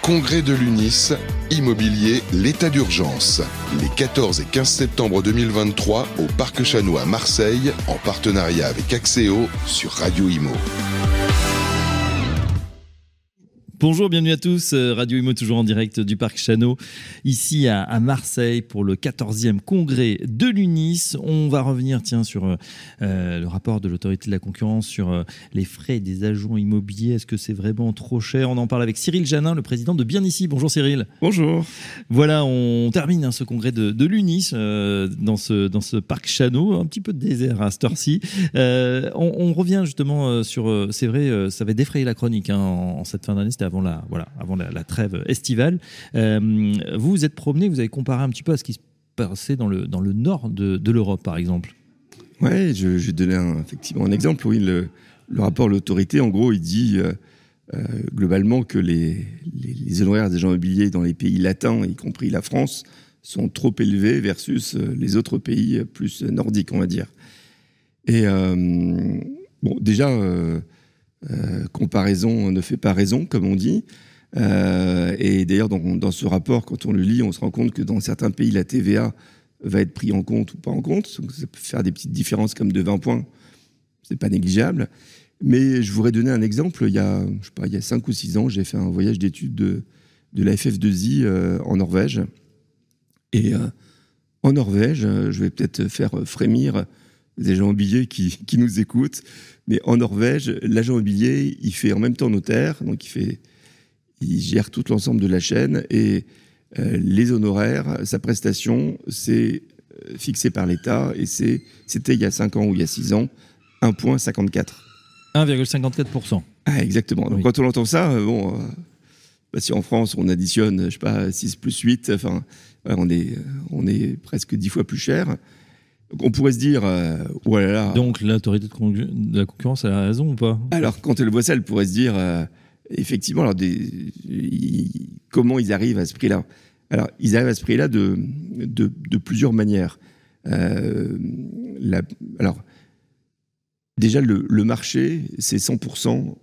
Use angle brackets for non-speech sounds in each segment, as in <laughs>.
congrès de l'UNIS, Immobilier, l'état d'urgence. Les 14 et 15 septembre 2023 au Parc Chano à Marseille, en partenariat avec Axéo sur Radio Imo. Bonjour, bienvenue à tous. Euh, Radio Imo toujours en direct du Parc Chano, ici à, Marseille pour le 14e congrès de l'UNIS. On va revenir tiens, sur euh, le rapport de l'autorité de la concurrence sur euh, les frais des agents immobiliers. Est-ce que c'est vraiment trop cher? On en parle avec Cyril Janin, le président de Bien Ici. Bonjour Cyril. Bonjour. Voilà, on termine hein, ce congrès de, l'UNIS dans, ce, dans ce Parc Chano, un petit peu de désert à cette heure-ci. On, revient justement sur, c'est vrai, ça avait défrayé la chronique hein, en, cette fin d'année, c'était avant la, voilà, avant la, trêve estivale. Euh, vous vous êtes promené, vous avez comparé un petit peu à ce qui se passait dans le, dans le nord de, de l'Europe, par exemple. Oui, je, je donner un, effectivement un exemple. Oui, le, le rapport l'autorité, en gros, il dit euh, euh, globalement que les, les, honoraires des gens immobiliers dans les pays latins, y compris la France, sont trop élevés versus les autres pays plus nordiques, on va dire. Et bon, déjà, euh, comparaison ne fait pas raison, comme on dit. Euh, et d'ailleurs, dans, ce rapport, quand on le lit, on se rend compte que dans certains pays, la TVA va être prise en compte ou pas en compte. Ça peut faire des petites différences comme de 20 points. C'est pas négligeable. Mais je voudrais donner un exemple. Il y a, je sais pas, il y a 5 ou 6 ans, j'ai fait un voyage d'études de, de la FF2I euh, en Norvège. Et en Norvège, je vais peut-être faire frémir des gens immobiliers qui, qui, nous écoutent. Mais en Norvège, l'agent immobilier, il fait en même temps notaire, donc il fait, il gère tout l'ensemble de la chaîne et euh, les honoraires, sa prestation, c'est euh, fixé par l'État et c'est, c'était il y a 5 ans ou il y a 6 ans, 1,54. 1,54%. Ah, exactement. Donc quand on entend ça, euh, bon, bah, si en France on additionne, je sais pas, 6 plus 8, enfin, on, est, on est presque 10 fois plus cher on pourrait se dire, euh, voilà. Donc l'autorité de, la concurrence, elle a raison ou pas? Alors quand elle voit ça, elle pourrait se dire, euh, effectivement, alors comment ils arrivent à ce prix-là? Alors ils arrivent à ce prix-là de, de, plusieurs manières. Euh, alors déjà le, le marché, c'est 100%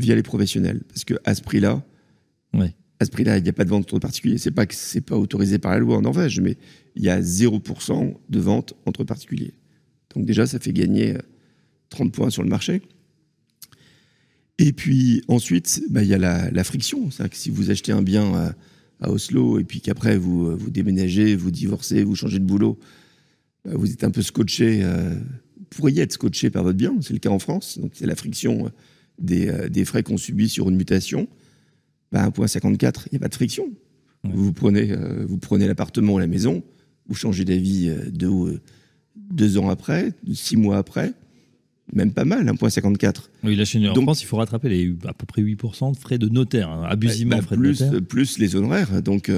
via les professionnels, parce que à ce prix-là, ouais à ce prix-là, il n'y a pas de vente entre particuliers. C'est pas que c'est pas autorisé par la loi en Norvège, mais il y a 0% de vente entre particuliers. Donc déjà, ça fait gagner 30 euh, points sur le marché. Et puis ensuite, bah, il y a la, friction. C'est-à-dire que si vous achetez un bien à, Oslo et puis qu'après vous, euh, vous déménagez, vous divorcez, vous changez de boulot, bah, vous êtes un peu scotché. Euh, vous pourriez être scotché par votre bien. C'est le cas en France. Donc c'est la friction des frais qu'on subit sur une mutation bah, 1.54, il n'y a pas de friction. Vous prenez, euh, vous prenez l'appartement ou la maison, vous changez d'avis euh, deux, euh, deux ans après, six mois après, même pas mal, 1.54. Oui, là, chez en France, il faut rattraper les à peu près 8% de frais de notaire, hein, abusivement bah, frais plus, de notaire. Plus les honoraires. Donc,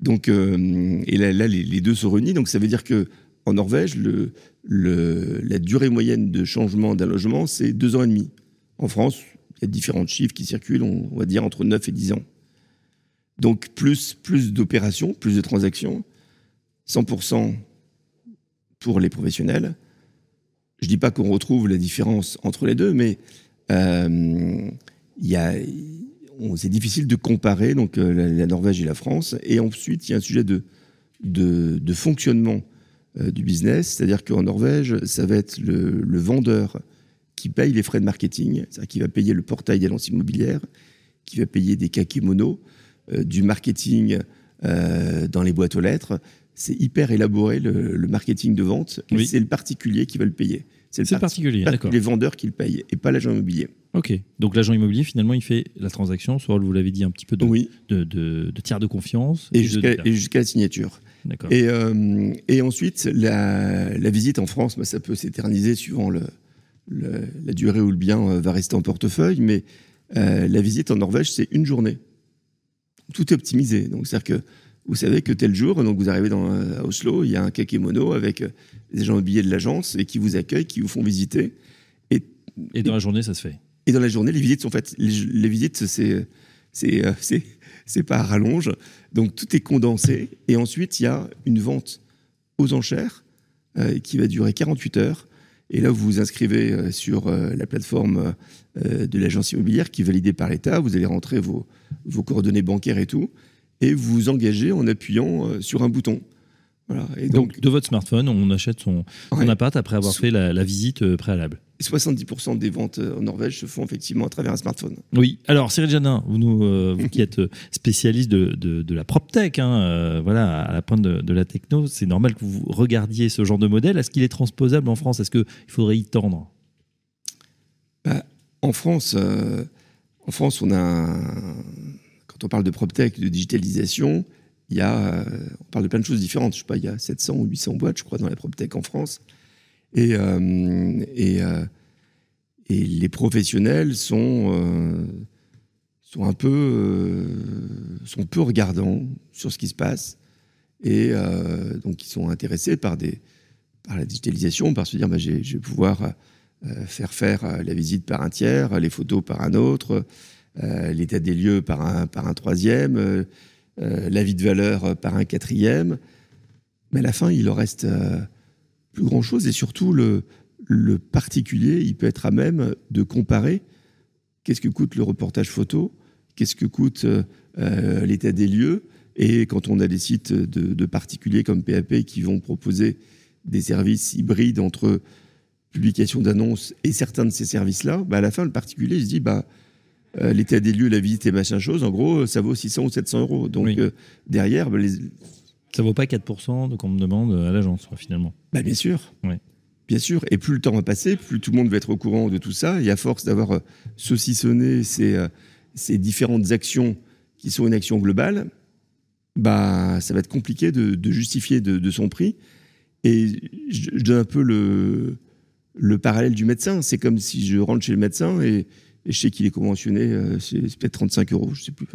donc et là, là les, deux sont réunis. Donc, ça veut dire que en Norvège, le, le, la durée moyenne de changement d'un logement, c'est deux ans et demi. En France, y a différents chiffres qui circulent, on, va dire entre 9 et 10 ans. Donc plus, plus d'opérations, plus de transactions, 100% pour les professionnels. Je ne dis pas qu'on retrouve la différence entre les deux, mais euh, c'est difficile de comparer donc, euh, la, Norvège et la France. Et ensuite, il y a un sujet de, de, fonctionnement euh, du business, c'est-à-dire qu'en Norvège, ça va être le vendeur qui paye les frais de marketing, c'est-à-dire qui va payer le portail d'annonce immobilière, qui va payer des kakémonos, euh, du marketing euh, dans les boîtes aux lettres. C'est hyper élaboré le, marketing de vente. C'est le particulier qui va le payer. C'est le particulier, d'accord. Les vendeurs qui le payent et pas l'agent immobilier. Ok. Donc l'agent immobilier, finalement, il fait la transaction, soit vous l'avez dit, un petit peu de, oui. de, tiers de confiance. Et, jusqu'à la signature. D'accord. Et, euh, et, ensuite, la, la, visite en France, bah, ça peut s'éterniser suivant le, la durée où le bien euh, va rester en portefeuille, mais euh, la visite en Norvège, c'est une journée. Tout est optimisé. Donc, c'est-à-dire que vous savez que tel jour, donc vous arrivez dans, euh, à Oslo, il y a un kakémono avec des gens billets de l'agence et qui vous accueillent, qui vous font visiter. Et, et dans la journée, ça se fait Et dans la journée, les visites sont faites. Les, visites, c'est c'est c'est pas à rallonge. Donc tout est condensé. Et ensuite, il y a une vente aux enchères qui va durer 48 heures Et là, vous vous inscrivez euh, sur euh, la plateforme euh, de l'agence immobilière qui est validée par l'État. Vous allez rentrer vos, vos coordonnées bancaires et tout. Et vous vous engagez en appuyant sur un bouton. Voilà. Et donc, de votre smartphone, on achète son, son appart après avoir fait la, la visite préalable. 70% des ventes en Norvège se font effectivement à travers un smartphone. Oui. Alors, Cyril Janin, vous, nous, vous qui êtes spécialiste de, de, de la PropTech, hein, voilà, à la pointe de, de la techno, c'est normal que vous regardiez ce genre de modèle. Est-ce qu'il est transposable en France? Est-ce qu'il faudrait y tendre? Bah, En France, euh, en France, on a, quand on parle de PropTech, de digitalisation, il y a, on parle de plein de choses différentes. Je sais pas, il y a 700 ou 800 boîtes, je crois, dans la PropTech en France. Et, euh, euh, et, les professionnels sont, euh, un peu, sont peu regardants sur ce qui se passe. Et donc, ils sont intéressés par la digitalisation, par se dire bah, je vais pouvoir faire faire la visite par un tiers, les photos par un autre, l'état des lieux par un, par un troisième, l'avis de valeur par un quatrième. Mais à la fin, il en reste plus grand-chose. Et surtout, le, le particulier, il peut être à même de comparer qu'est-ce que coûte le reportage photo, qu'est-ce que coûte euh, l'état des lieux. Et quand on a des sites de, de, particuliers comme PAP qui vont proposer des services hybrides entre publication d'annonces et certains de ces services-là, bah à la fin, le particulier, il se dit, bah, euh, l'état des lieux, la visite et machin chose, en gros, ça vaut 600 ou 700 euros. Donc oui. euh, derrière, bah, les, ça vaut pas 4% de qu'on me demande à l'agence, finalement. Bah, bien sûr. Oui. Bien sûr. Et plus le temps va passer, plus tout le monde va être au courant de tout ça. Et à force d'avoir euh, saucissonné ces, euh, ces, différentes actions qui sont une action globale, bah, ça va être compliqué de, de justifier de, de, son prix. Et je, je, donne un peu le, le parallèle du médecin. C'est comme si je rentre chez le médecin et, et je sais qu'il est conventionné, euh, c'est peut-être 35 euros, je sais plus.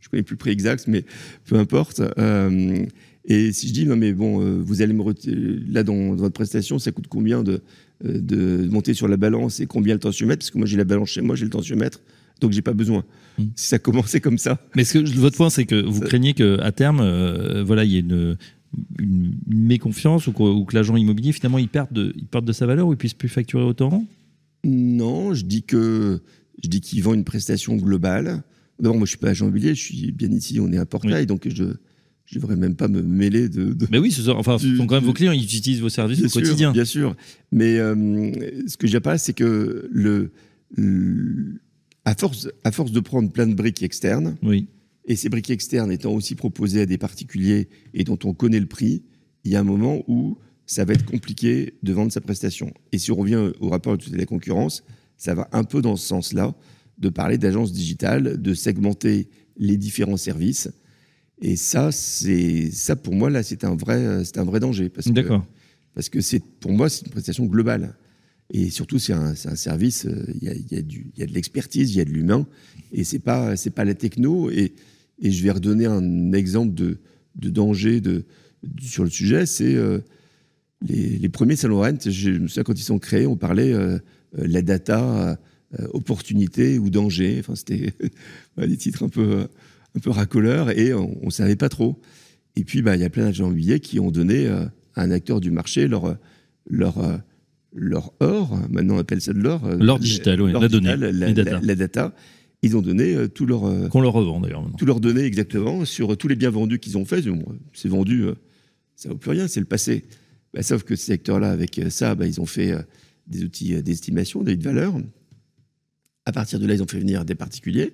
Je, connais plus le prix exact, mais peu importe. Euh, et si je dis, non, mais bon, euh, vous allez me là, dans, dans, votre prestation, ça coûte combien de, euh, de monter sur la balance et combien le tensiomètre? Parce que moi, j'ai la balance chez moi, j'ai le tensiomètre, donc j'ai pas besoin. Mmh. Si ça commençait comme ça. Mais ce que, votre point, c'est que vous ça... craignez qu'à terme, euh, voilà, il y ait une, une, une méconfiance ou que, ou que l'agent immobilier, finalement, il perde, de, il perde de sa valeur ou il puisse plus facturer autant Non, je dis que je dis qu'il vend une prestation globale. D'abord, moi, je suis pas agent immobilier, je suis bien ici, on est un portail, oui. donc je je devrais même pas me mêler de. de mais oui, ce sont, enfin, du, sont quand même vos clients, ils utilisent vos services au sûr, quotidien. Bien sûr. Mais euh, ce que j'ai pas, c'est que le, le, à force, à force de prendre plein de briques externes, oui. et ces briques externes étant aussi proposées à des particuliers et dont on connaît le prix, il y a un moment où ça va être compliqué de vendre sa prestation. Et si on revient au rapport de la concurrence, ça va un peu dans ce sens-là, de parler d'agence digitale, de segmenter les différents services et ça, c'est ça pour moi là, c'est un vrai, c'est un vrai danger parce que parce que c'est pour moi c'est une prestation globale et surtout c'est un, un, service. Il y a, y, a du, y a de l'expertise, il y a de l'humain et c'est pas c'est pas la techno. Et, et je vais redonner un exemple de, de danger de, de, sur le sujet. C'est euh, les, les, premiers salons rent. Je me souviens quand ils sont créés, on parlait euh, la data, euh, opportunité ou danger. Enfin c'était <laughs> des titres un peu un peu racoleur et on ne savait pas trop. Et puis, bah, il y a plein d'agents immobiliers qui ont donné euh, à un acteur du marché leur, leur, euh, leur or, maintenant on appelle ça de l'or. Euh, l'or digital, oui, la donnée, la, la, data. La, data. Ils ont donné euh, tout leur. Euh, Qu'on leur revend d'ailleurs. Tout leurs données exactement sur tous les biens vendus qu'ils ont fait. C'est vendu, ça ne vaut plus rien, c'est le passé. Bah, sauf que ces acteurs-là, avec ça, bah, ils ont fait des outils d'estimation, des de valeur. À partir de là, ils ont fait venir des particuliers.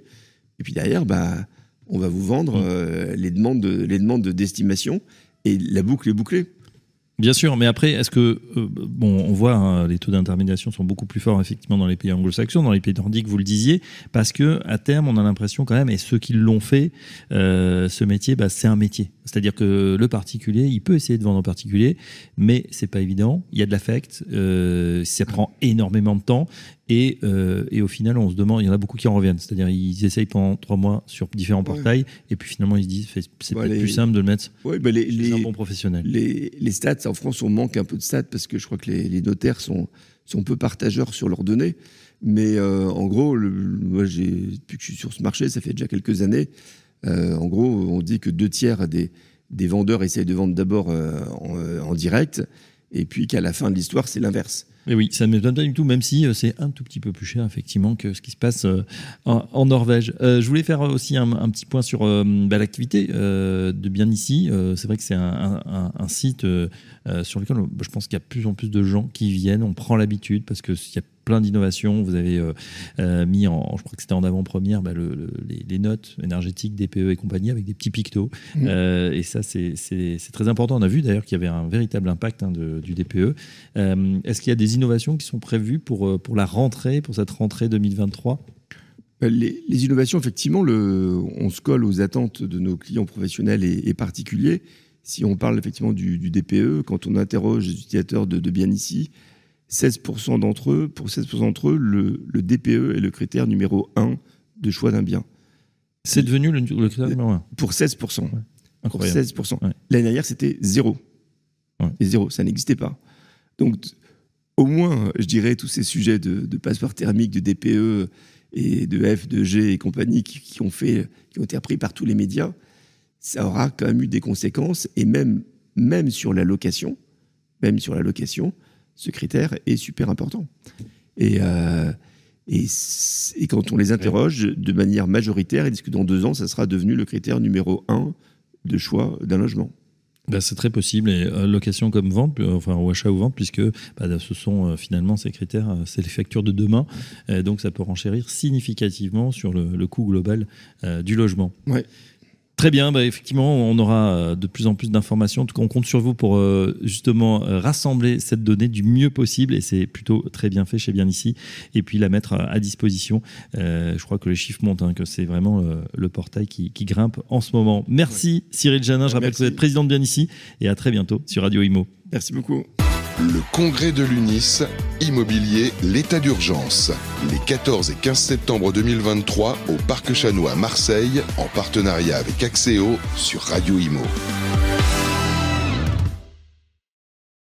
Et puis derrière, bah, on va vous vendre Mmh. euh, les demandes de, les demandes d'estimation et la boucle est bouclée. Bien sûr, mais après, est-ce que euh, bon, on voit hein, les taux d'intermédiation sont beaucoup plus forts effectivement dans les pays anglo-saxons, dans les pays nordiques, vous le disiez, parce que à terme, on a l'impression quand même, et ceux qui l'ont fait, euh, ce métier, bah, c'est un métier. C'est-à-dire que le particulier, il peut essayer de vendre en particulier, mais c'est pas évident. Il y a de l'affect, euh, ça prend énormément de temps, et, euh, et, au final, on se demande, il y en a beaucoup qui en reviennent. C'est-à-dire, ils essayent pendant trois mois sur différents portails, et puis finalement, ils se disent, c'est peut-être plus simple de le mettre ouais, bah les, les, un bon professionnel. Les, les, stats, en France, on manque un peu de stats parce que je crois que les, les notaires sont, sont peu partageurs sur leurs données. Mais euh, en gros, le, moi, depuis que je suis sur ce marché, ça fait déjà quelques années, euh, en gros, on dit que deux tiers des, vendeurs essayent de vendre d'abord euh, en, en, direct, et puis qu'à la fin de l'histoire, c'est l'inverse. Mais oui, ça ne m'étonne pas du tout, même si euh, c'est un tout petit peu plus cher, effectivement, que ce qui se passe euh, en, Norvège. Euh, je voulais faire aussi un, petit point sur bah, l'activité de Bien Ici. c'est vrai que c'est un, site sur lequel je pense qu'il y a plus en plus de gens qui viennent. On prend l'habitude parce qu'il y a plein d'innovations. Vous avez euh, euh, mis en, je crois que c'était en avant-première, bah, les, notes énergétiques DPE et compagnie avec des petits pictos. Mmh. Euh, et ça, c'est très important. On a vu d'ailleurs qu'il y avait un véritable impact hein, du DPE. Est-ce qu'il y a des innovations qui sont prévues pour, pour la rentrée, pour cette rentrée 2023 les, innovations, effectivement, le, on se colle aux attentes de nos clients professionnels et, particuliers. Si on parle effectivement du, DPE, quand on interroge les utilisateurs de, de Bien Ici, 16% d'entre eux, pour 16% d'entre eux, le, DPE est le critère numéro 1 de choix d'un bien. C'est devenu le, critère numéro 1 Pour 16%. Pour 16%. L'année dernière, c'était zéro. Et zéro, ça n'existait pas. Donc, au moins, je dirais, tous ces sujets de, passeport thermique, de DPE et de F, de G et compagnie qui, ont fait, qui ont été appris par tous les médias, ça aura quand même eu des conséquences. Et même, même sur la location, même sur la location, ce critère est super important. Et, euh, et, quand on les interroge de manière majoritaire, ils disent que dans deux ans, ça sera devenu le critère numéro un de choix d'un logement. Bah, c'est très possible, et euh, location comme vente, euh, enfin ou achat ou vente, puisque bah, ce sont finalement ces critères, c'est les factures de demain, donc ça peut renchérir significativement sur le, le coût global du logement. Ouais. Très bien, bah, effectivement, on aura euh, de plus en plus d'informations. En tout cas, on compte sur vous pour euh, justement euh, rassembler cette donnée du mieux possible, et c'est plutôt très bien fait chez Bien Ici, et puis la mettre à disposition. je crois que les chiffres montent, hein, que c'est vraiment le portail qui, grimpe en ce moment. Merci Cyril Janin, je rappelle que vous êtes président de Bien Ici, et à très bientôt sur Radio Imo. Merci beaucoup. Le congrès de l'UNIS, immobilier, l'état d'urgence. Les 14 et 15 septembre 2023 au Parc Chanois à Marseille, en partenariat avec Axéo sur Radio Imo.